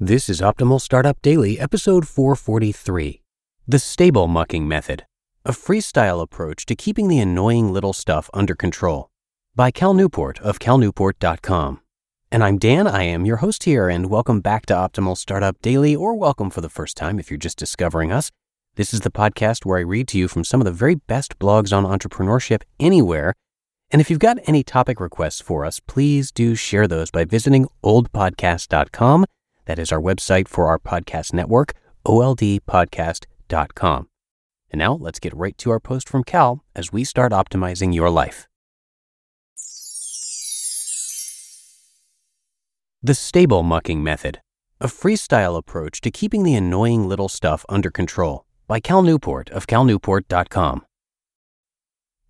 This is Optimal Startup Daily, episode 443 The Stable Mucking Method, a freestyle approach to keeping the annoying little stuff under control, by Cal Newport of calnewport.com. And I'm Dan, I am your host here, and welcome back to Optimal Startup Daily, or welcome for the first time if you're just discovering us. This is the podcast where I read to you from some of the very best blogs on entrepreneurship anywhere. And if you've got any topic requests for us, please do share those by visiting oldpodcast.com that is our website for our podcast network, oldpodcast.com. And now let's get right to our post from Cal as we start optimizing your life. The Stable Mucking Method, a freestyle approach to keeping the annoying little stuff under control, by Cal Newport of calnewport.com.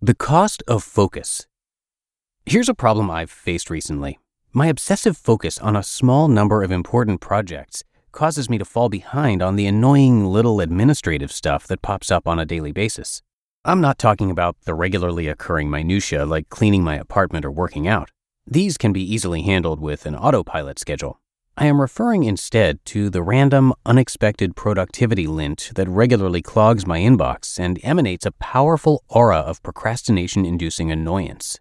The cost of focus. Here's a problem I've faced recently. My obsessive focus on a small number of important projects causes me to fall behind on the annoying little administrative stuff that pops up on a daily basis. I'm not talking about the regularly occurring minutiae like cleaning my apartment or working out. These can be easily handled with an autopilot schedule. I am referring instead to the random, unexpected productivity lint that regularly clogs my inbox and emanates a powerful aura of procrastination inducing annoyance.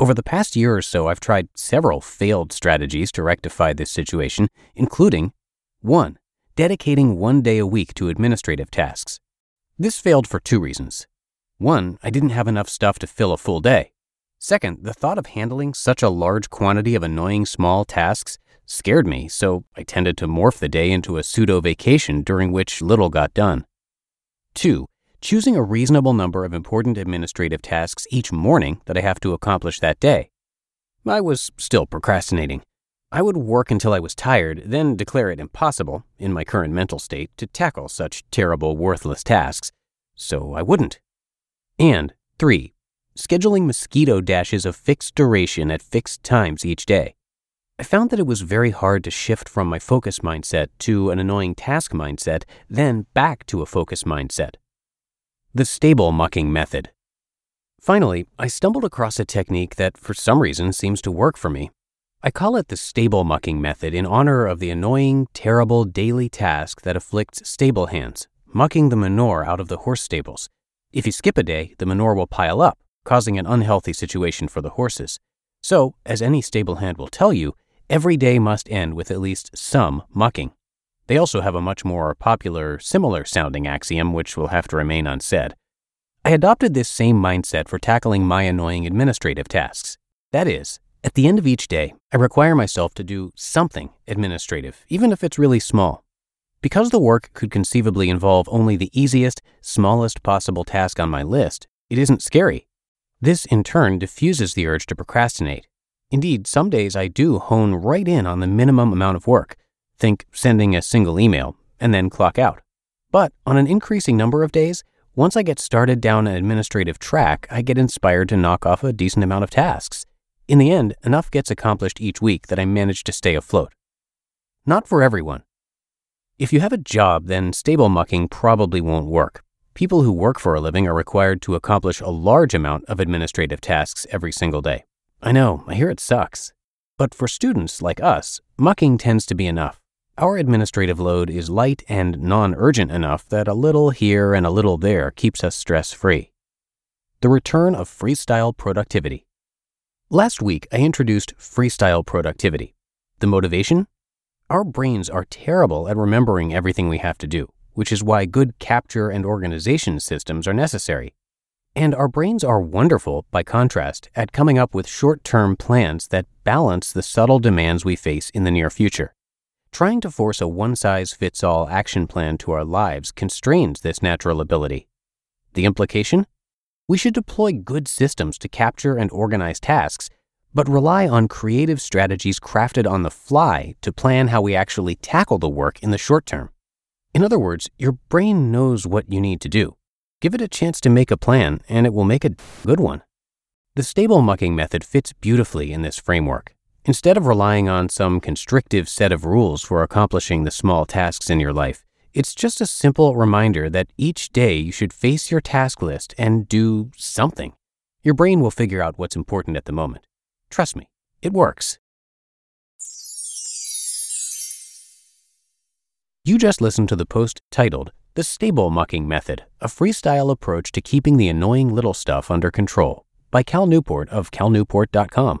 Over the past year or so, I've tried several failed strategies to rectify this situation, including 1. Dedicating one day a week to administrative tasks. This failed for two reasons. One, I didn't have enough stuff to fill a full day. Second, the thought of handling such a large quantity of annoying small tasks scared me, so I tended to morph the day into a pseudo vacation during which little got done. 2 choosing a reasonable number of important administrative tasks each morning that I have to accomplish that day. I was still procrastinating. I would work until I was tired, then declare it impossible, in my current mental state, to tackle such terrible, worthless tasks, so I wouldn't. And 3. Scheduling mosquito dashes of fixed duration at fixed times each day. I found that it was very hard to shift from my focus mindset to an annoying task mindset, then back to a focus mindset the stable mucking method. Finally, I stumbled across a technique that for some reason seems to work for me. I call it the stable mucking method in honor of the annoying, terrible daily task that afflicts stable hands, mucking the manure out of the horse stables. If you skip a day, the manure will pile up, causing an unhealthy situation for the horses. So, as any stable hand will tell you, every day must end with at least some mucking. They also have a much more popular, similar sounding axiom, which will have to remain unsaid. I adopted this same mindset for tackling my annoying administrative tasks. That is, at the end of each day, I require myself to do something administrative, even if it's really small. Because the work could conceivably involve only the easiest, smallest possible task on my list, it isn't scary. This, in turn, diffuses the urge to procrastinate. Indeed, some days I do hone right in on the minimum amount of work, Think sending a single email, and then clock out. But on an increasing number of days, once I get started down an administrative track, I get inspired to knock off a decent amount of tasks. In the end, enough gets accomplished each week that I manage to stay afloat. Not for everyone. If you have a job, then stable mucking probably won't work. People who work for a living are required to accomplish a large amount of administrative tasks every single day. I know, I hear it sucks. But for students like us, mucking tends to be enough. Our administrative load is light and non urgent enough that a little here and a little there keeps us stress free. The return of freestyle productivity. Last week, I introduced freestyle productivity. The motivation? Our brains are terrible at remembering everything we have to do, which is why good capture and organization systems are necessary. And our brains are wonderful, by contrast, at coming up with short term plans that balance the subtle demands we face in the near future. Trying to force a one size fits all action plan to our lives constrains this natural ability. The implication? We should deploy good systems to capture and organize tasks, but rely on creative strategies crafted on the fly to plan how we actually tackle the work in the short term. In other words, your brain knows what you need to do. Give it a chance to make a plan, and it will make a good one. The stable mucking method fits beautifully in this framework. Instead of relying on some constrictive set of rules for accomplishing the small tasks in your life, it's just a simple reminder that each day you should face your task list and do something. Your brain will figure out what's important at the moment. Trust me, it works. You just listened to the post titled The Stable Mucking Method, a freestyle approach to keeping the annoying little stuff under control by Cal Newport of calnewport.com.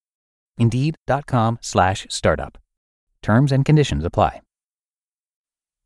Indeed.com slash startup. Terms and conditions apply.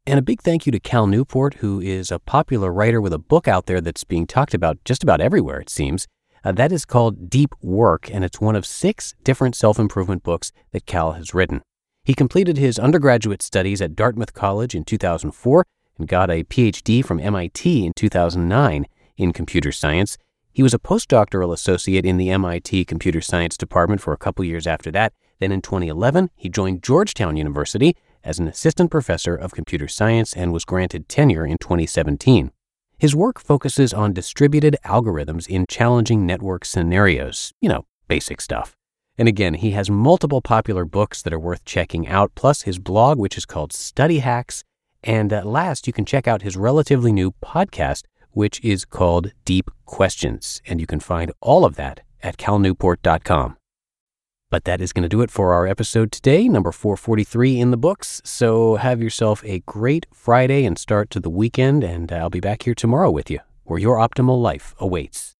And a big thank you to Cal Newport, who is a popular writer with a book out there that's being talked about just about everywhere, it seems. Uh, that is called Deep Work, and it's one of six different self improvement books that Cal has written. He completed his undergraduate studies at Dartmouth College in 2004 and got a PhD from MIT in 2009 in computer science. He was a postdoctoral associate in the MIT Computer Science Department for a couple years after that. Then in 2011, he joined Georgetown University as an assistant professor of computer science and was granted tenure in 2017. His work focuses on distributed algorithms in challenging network scenarios, you know, basic stuff. And again, he has multiple popular books that are worth checking out, plus his blog, which is called Study Hacks. And at last, you can check out his relatively new podcast, which is called Deep Questions. And you can find all of that at calnewport.com. But that is going to do it for our episode today, number 443 in the books. So have yourself a great Friday and start to the weekend, and I'll be back here tomorrow with you, where your optimal life awaits.